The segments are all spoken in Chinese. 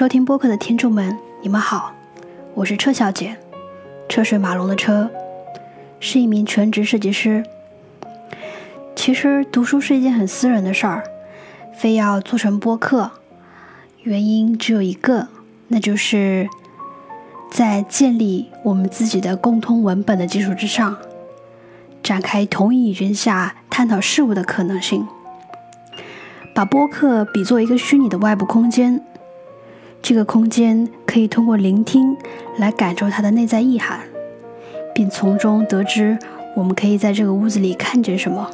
收听播客的听众们，你们好，我是车小姐，车水马龙的车，是一名全职设计师。其实读书是一件很私人的事儿，非要做成播客，原因只有一个，那就是在建立我们自己的共通文本的基础之上，展开同一语境下探讨事物的可能性，把播客比作一个虚拟的外部空间。这个空间可以通过聆听来感受它的内在意涵，并从中得知我们可以在这个屋子里看见什么、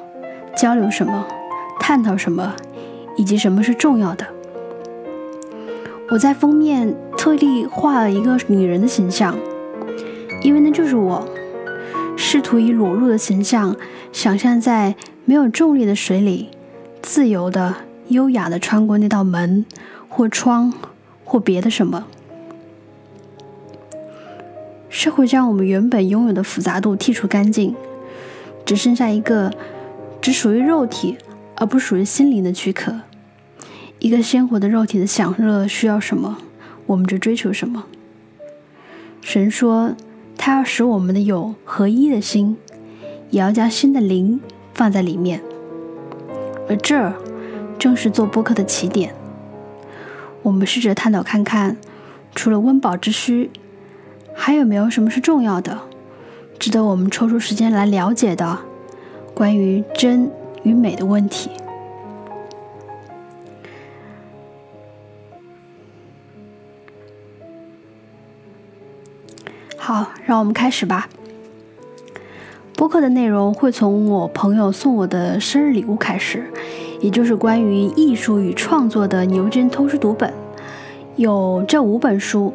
交流什么、探讨什么，以及什么是重要的。我在封面特地画了一个女人的形象，因为那就是我，试图以裸露的形象想象在没有重力的水里，自由的、优雅的穿过那道门或窗。或别的什么，社会将我们原本拥有的复杂度剔除干净，只剩下一个只属于肉体而不属于心灵的躯壳。一个鲜活的肉体的享乐需要什么，我们就追求什么。神说，他要使我们的有合一的心，也要将新的灵放在里面，而这正是做播客的起点。我们试着探讨看看，除了温饱之需，还有没有什么是重要的、值得我们抽出时间来了解的关于真与美的问题。好，让我们开始吧。播客的内容会从我朋友送我的生日礼物开始。也就是关于艺术与创作的牛津通识读本，有这五本书：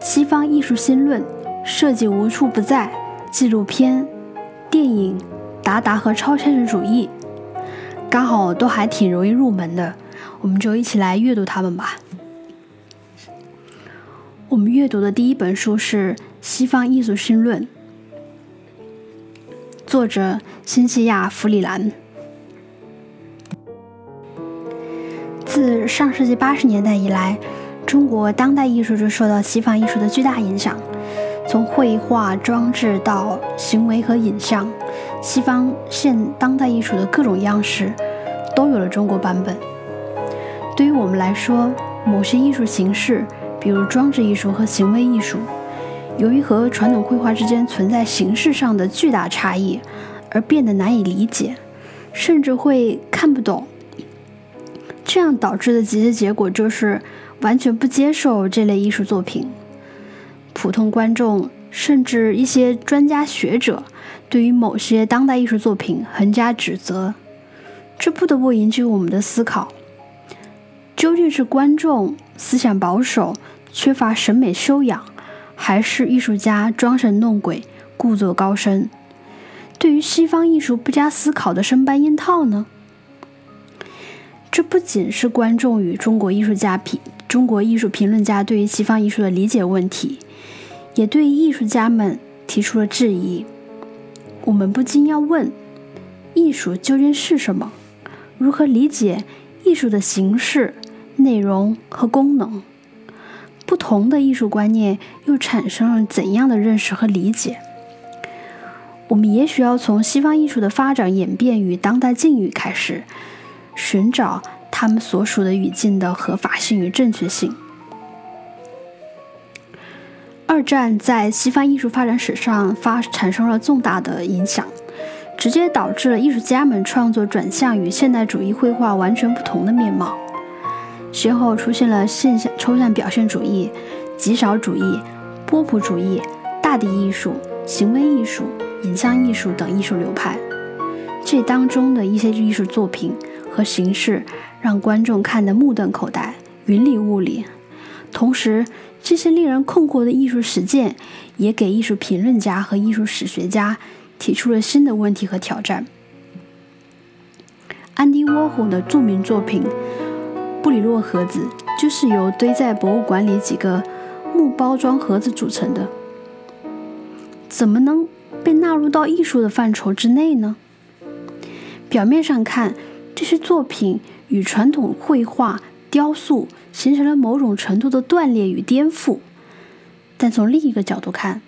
《西方艺术新论》、《设计无处不在》、纪录片、电影、达达和超现实主义，刚好都还挺容易入门的，我们就一起来阅读它们吧。我们阅读的第一本书是《西方艺术新论》，作者辛西亚·弗里兰。自上世纪八十年代以来，中国当代艺术就受到西方艺术的巨大影响。从绘画、装置到行为和影像，西方现当代艺术的各种样式都有了中国版本。对于我们来说，某些艺术形式，比如装置艺术和行为艺术，由于和传统绘画之间存在形式上的巨大差异，而变得难以理解，甚至会看不懂。这样导致的直接结果就是完全不接受这类艺术作品。普通观众甚至一些专家学者对于某些当代艺术作品横加指责，这不得不引起我们的思考：究竟是观众思想保守、缺乏审美修养，还是艺术家装神弄鬼、故作高深，对于西方艺术不加思考的生搬硬套呢？这不仅是观众与中国艺术家评、中国艺术评论家对于西方艺术的理解问题，也对艺术家们提出了质疑。我们不禁要问：艺术究竟是什么？如何理解艺术的形式、内容和功能？不同的艺术观念又产生了怎样的认识和理解？我们也许要从西方艺术的发展演变与当代境遇开始。寻找他们所属的语境的合法性与正确性。二战在西方艺术发展史上发产生了重大的影响，直接导致了艺术家们创作转向与现代主义绘画完全不同的面貌。先后出现了现象抽象表现主义、极少主义、波普主义、大地艺术、行为艺术、影像艺术等艺术流派。这当中的一些艺术作品。和形式让观众看得目瞪口呆、云里雾里，同时，这些令人困惑的艺术实践也给艺术评论家和艺术史学家提出了新的问题和挑战。安迪沃霍的著名作品《布里洛盒子》就是由堆在博物馆里几个木包装盒子组成的，怎么能被纳入到艺术的范畴之内呢？表面上看。这些作品与传统绘画雕塑形成了某种程度的断裂与颠覆，但从另一个角度看，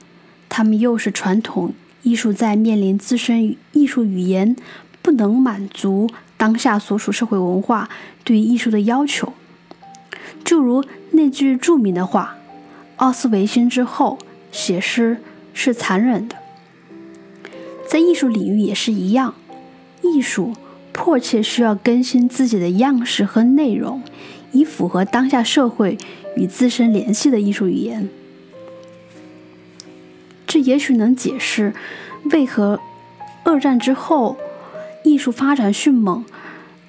他们又是传统艺术在面临自身艺术语言不能满足当下所属社会文化对艺术的要求。就如那句著名的话：“奥斯维辛之后，写诗是残忍的。”在艺术领域也是一样，艺术迫切需要更新自己的样式和内容，以符合当下社会与自身联系的艺术语言。这也许能解释为何二战之后艺术发展迅猛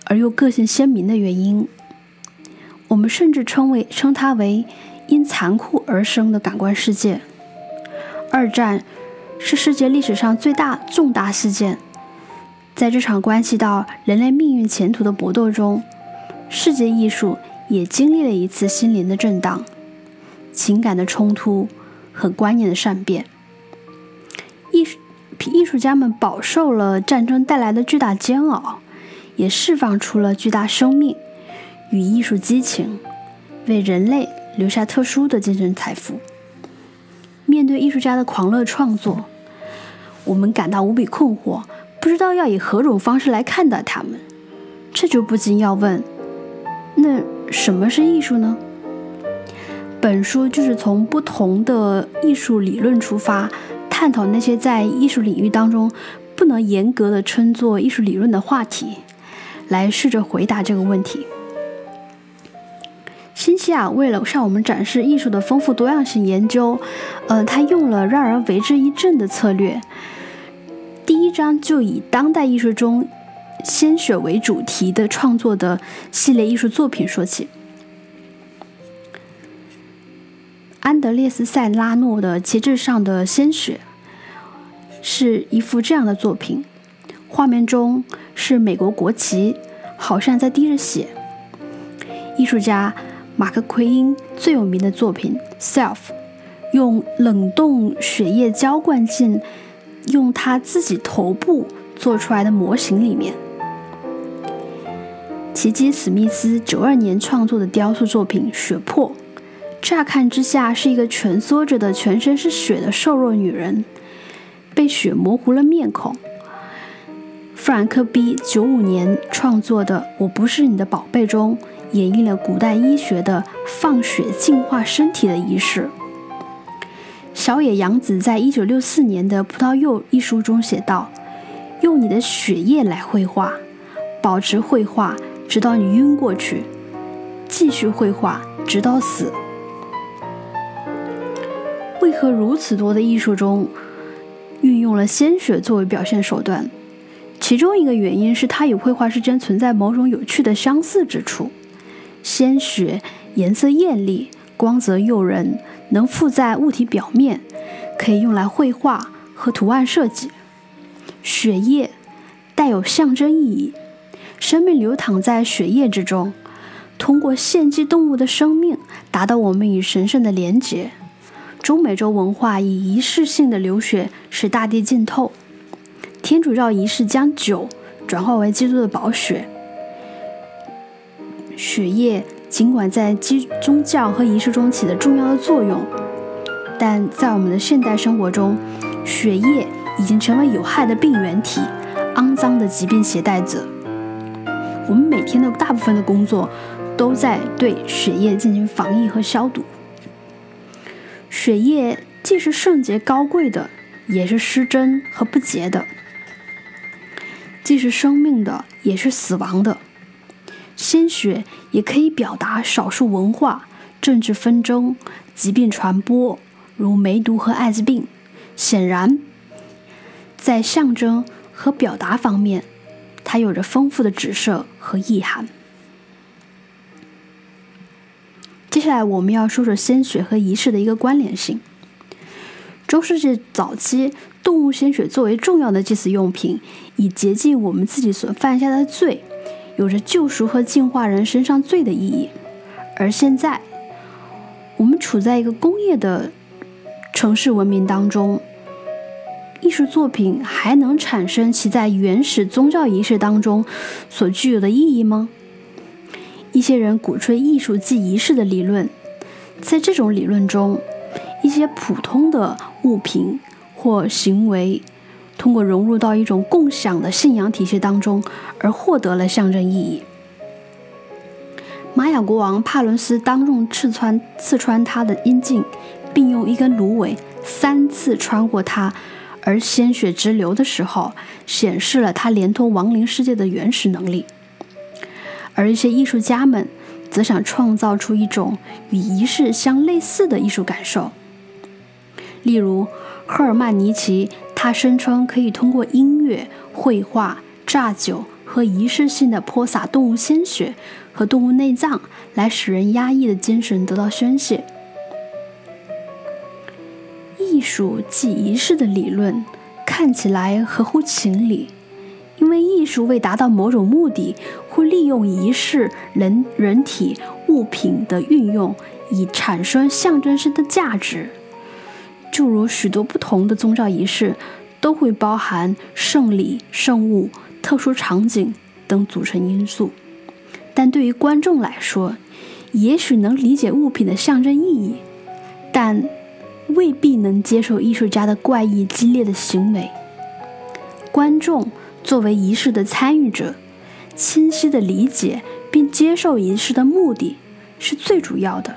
而又个性鲜明的原因。我们甚至称为称它为因残酷而生的感官世界。二战。是世界历史上最大重大事件，在这场关系到人类命运前途的搏斗中，世界艺术也经历了一次心灵的震荡、情感的冲突和观念的善变。艺术艺术家们饱受了战争带来的巨大煎熬，也释放出了巨大生命与艺术激情，为人类留下特殊的精神财富。面对艺术家的狂热创作。我们感到无比困惑，不知道要以何种方式来看待他们。这就不禁要问：那什么是艺术呢？本书就是从不同的艺术理论出发，探讨那些在艺术领域当中不能严格的称作艺术理论的话题，来试着回答这个问题。辛西娅为了向我们展示艺术的丰富多样性研究，呃，他用了让人为之一振的策略。第一章就以当代艺术中鲜血为主题的创作的系列艺术作品说起。安德烈斯·塞拉诺的《旗帜上的鲜血》是一幅这样的作品，画面中是美国国旗，好像在滴着血。艺术家。马克·奎因最有名的作品《Self》，用冷冻血液浇灌进用他自己头部做出来的模型里面。奇基·史密斯九二年创作的雕塑作品《血珀》，乍看之下是一个蜷缩着的、全身是血的瘦弱女人，被血模糊了面孔。弗兰克 ·B 九五年创作的《我不是你的宝贝》中。演绎了古代医学的放血净化身体的仪式。小野洋子在一九六四年的《葡萄柚》一书中写道：“用你的血液来绘画，保持绘画直到你晕过去，继续绘画直到死。”为何如此多的艺术中运用了鲜血作为表现手段？其中一个原因是它与绘画之间存在某种有趣的相似之处。鲜血颜色艳丽，光泽诱人，能附在物体表面，可以用来绘画和图案设计。血液带有象征意义，生命流淌在血液之中，通过献祭动物的生命，达到我们与神圣的连结。中美洲文化以仪式性的流血使大地浸透，天主教仪式将酒转化为基督的宝血。血液尽管在基宗教和仪式中起着重要的作用，但在我们的现代生活中，血液已经成为有害的病原体、肮脏的疾病携带者。我们每天的大部分的工作都在对血液进行防疫和消毒。血液既是圣洁高贵的，也是失真和不洁的；既是生命的，也是死亡的。鲜血也可以表达少数文化、政治纷争、疾病传播，如梅毒和艾滋病。显然，在象征和表达方面，它有着丰富的指涉和意涵。接下来，我们要说说鲜血和仪式的一个关联性。中世纪早期，动物鲜血作为重要的祭祀用品，以洁净我们自己所犯下的罪。有着救赎和净化人身上罪的意义，而现在，我们处在一个工业的城市文明当中，艺术作品还能产生其在原始宗教仪式当中所具有的意义吗？一些人鼓吹艺术即仪式的理论。在这种理论中，一些普通的物品或行为，通过融入到一种共享的信仰体系当中，而获得了象征意义。玛雅国王帕伦斯当众刺穿刺穿他的阴茎，并用一根芦苇三次穿过它，而鲜血直流的时候，显示了他连通亡灵世界的原始能力。而一些艺术家们则想创造出一种与仪式相类似的艺术感受，例如赫尔曼尼奇，他声称可以通过音乐、绘画、榨酒和仪式性的泼洒动物鲜血。和动物内脏来使人压抑的精神得到宣泄。艺术即仪式的理论看起来合乎情理，因为艺术为达到某种目的，会利用仪式、人、人体、物品的运用，以产生象征性的价值。就如许多不同的宗教仪式，都会包含圣礼、圣物、特殊场景等组成因素。但对于观众来说，也许能理解物品的象征意义，但未必能接受艺术家的怪异激烈的行为。观众作为仪式的参与者，清晰地理解并接受仪式的目的是最主要的，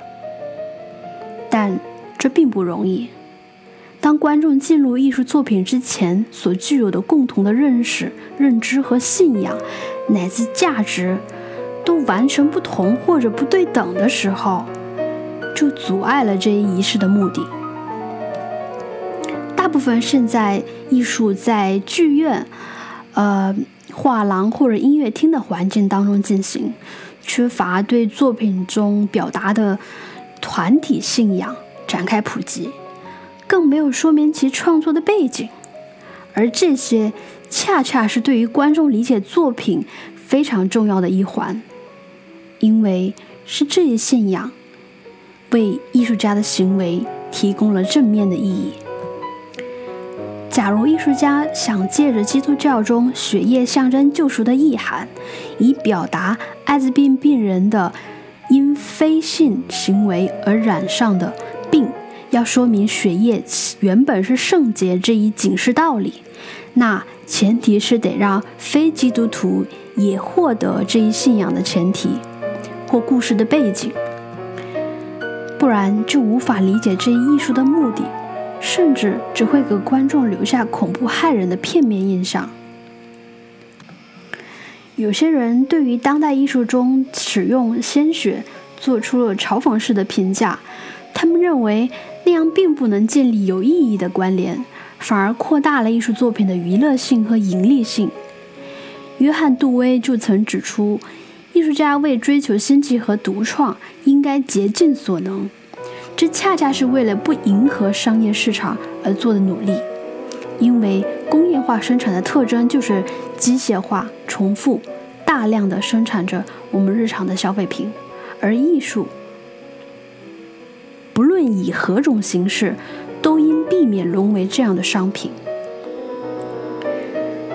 但这并不容易。当观众进入艺术作品之前所具有的共同的认识、认知和信仰，乃至价值。都完全不同或者不对等的时候，就阻碍了这一仪式的目的。大部分现在艺术在剧院、呃画廊或者音乐厅的环境当中进行，缺乏对作品中表达的团体信仰展开普及，更没有说明其创作的背景，而这些恰恰是对于观众理解作品非常重要的一环。因为是这一信仰，为艺术家的行为提供了正面的意义。假如艺术家想借着基督教中血液象征救赎的意涵，以表达艾滋病病人的因非性行为而染上的病，要说明血液原本是圣洁这一警示道理，那前提是得让非基督徒也获得这一信仰的前提。或故事的背景，不然就无法理解这一艺术的目的，甚至只会给观众留下恐怖骇人的片面印象。有些人对于当代艺术中使用鲜血做出了嘲讽式的评价，他们认为那样并不能建立有意义的关联，反而扩大了艺术作品的娱乐性和盈利性。约翰·杜威就曾指出。艺术家为追求新奇和独创，应该竭尽所能。这恰恰是为了不迎合商业市场而做的努力。因为工业化生产的特征就是机械化、重复、大量的生产着我们日常的消费品，而艺术，不论以何种形式，都应避免沦为这样的商品。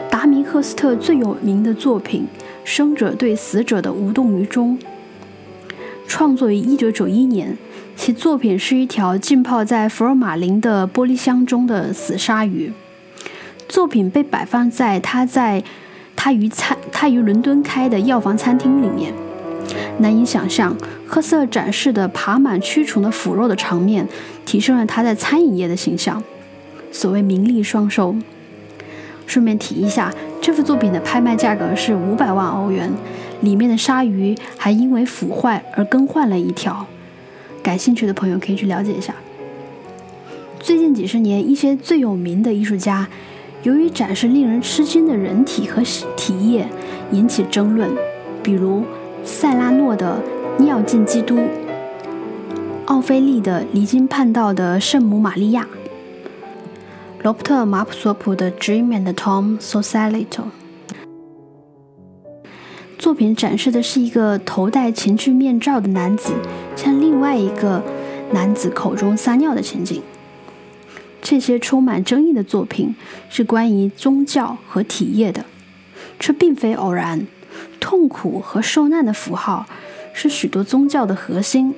达明赫斯特最有名的作品。生者对死者的无动于衷。创作于一九九一年，其作品是一条浸泡在福尔马林的玻璃箱中的死鲨鱼。作品被摆放在他在他于餐他于伦敦开的药房餐厅里面。难以想象，赫瑟展示的爬满蛆虫的腐肉的场面，提升了他在餐饮业的形象。所谓名利双收。顺便提一下。这幅作品的拍卖价格是五百万欧元，里面的鲨鱼还因为腐坏而更换了一条。感兴趣的朋友可以去了解一下。最近几十年，一些最有名的艺术家，由于展示令人吃惊的人体和体液，引起争论。比如塞拉诺的《尿镜基督》，奥菲利的《离经叛道的圣母玛利亚》。罗伯特·马普索普的《Dream and Tom Socialito》作品展示的是一个头戴情趣面罩的男子向另外一个男子口中撒尿的情景。这些充满争议的作品是关于宗教和体液的，这并非偶然。痛苦和受难的符号是许多宗教的核心，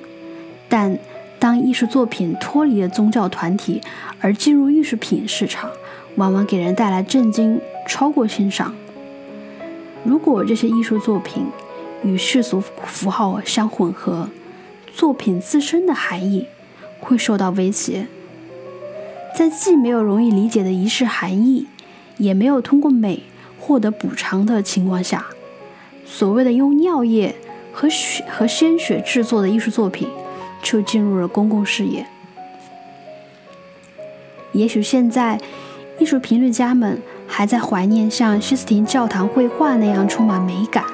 但当艺术作品脱离了宗教团体而进入艺术品市场，往往给人带来震惊，超过欣赏。如果这些艺术作品与世俗符号相混合，作品自身的含义会受到威胁。在既没有容易理解的仪式含义，也没有通过美获得补偿的情况下，所谓的用尿液和血和鲜血制作的艺术作品就进入了公共视野。也许现在，艺术评论家们还在怀念像西斯廷教堂绘画那样充满美感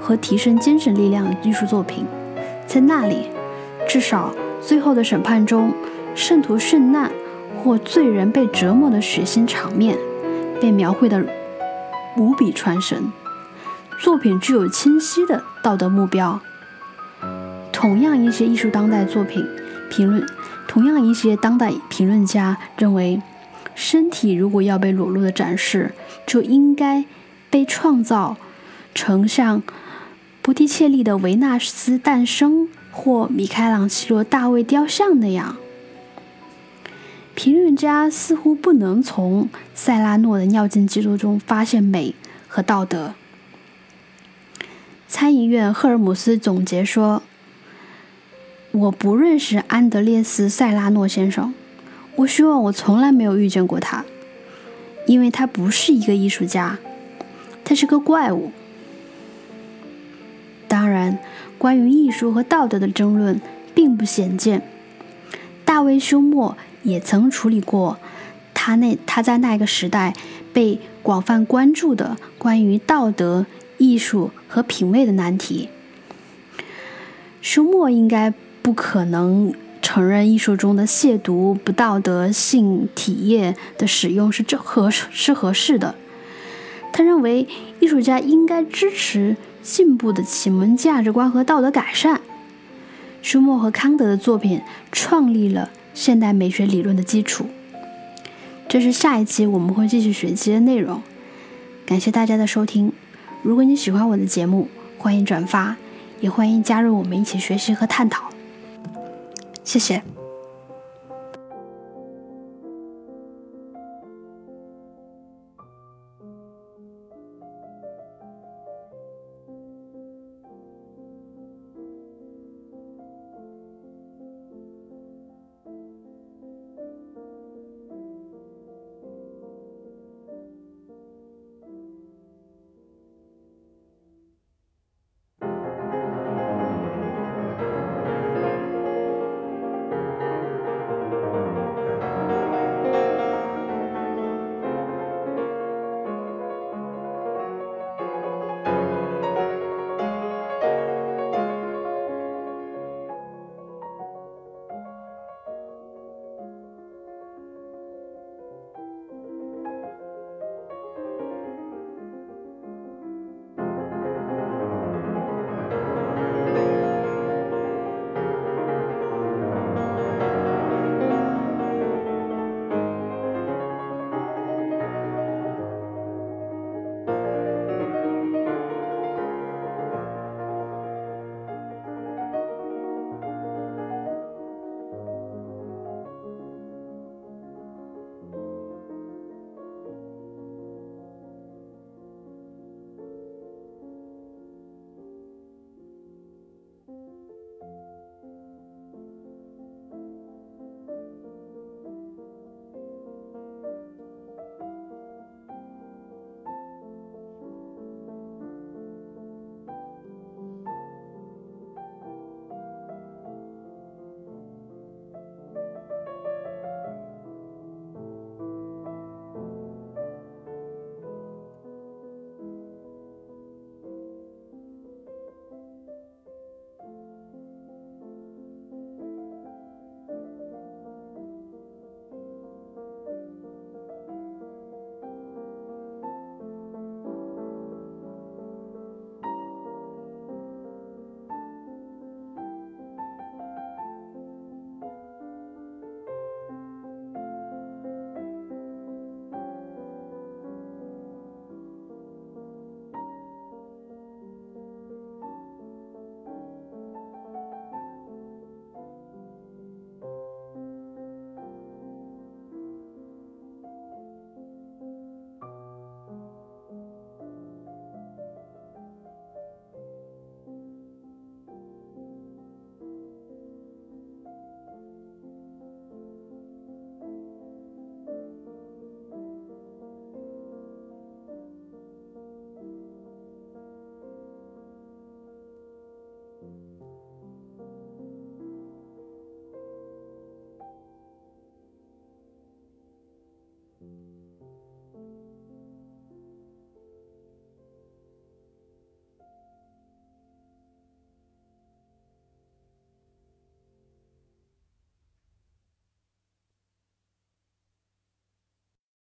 和提升精神力量的艺术作品，在那里，至少最后的审判中，圣徒殉难。或罪人被折磨的血腥场面，被描绘得无比传神。作品具有清晰的道德目标。同样，一些艺术当代作品评论，同样一些当代评论家认为，身体如果要被裸露的展示，就应该被创造成像波提切利的《维纳斯诞生》或米开朗基罗《大卫雕像》那样。评论家似乎不能从塞拉诺的尿镜记录中发现美和道德。参议院赫尔姆斯总结说：“我不认识安德烈斯·塞拉诺先生，我希望我从来没有遇见过他，因为他不是一个艺术家，他是个怪物。”当然，关于艺术和道德的争论并不鲜见。大卫休谟。也曾处理过他那他在那个时代被广泛关注的关于道德、艺术和品味的难题。休谟应该不可能承认艺术中的亵渎、不道德、性体液的使用是这合是合适的。他认为艺术家应该支持进步的启蒙价值观和道德改善。休谟和康德的作品创立了。现代美学理论的基础，这是下一期我们会继续学习的内容。感谢大家的收听。如果你喜欢我的节目，欢迎转发，也欢迎加入我们一起学习和探讨。谢谢。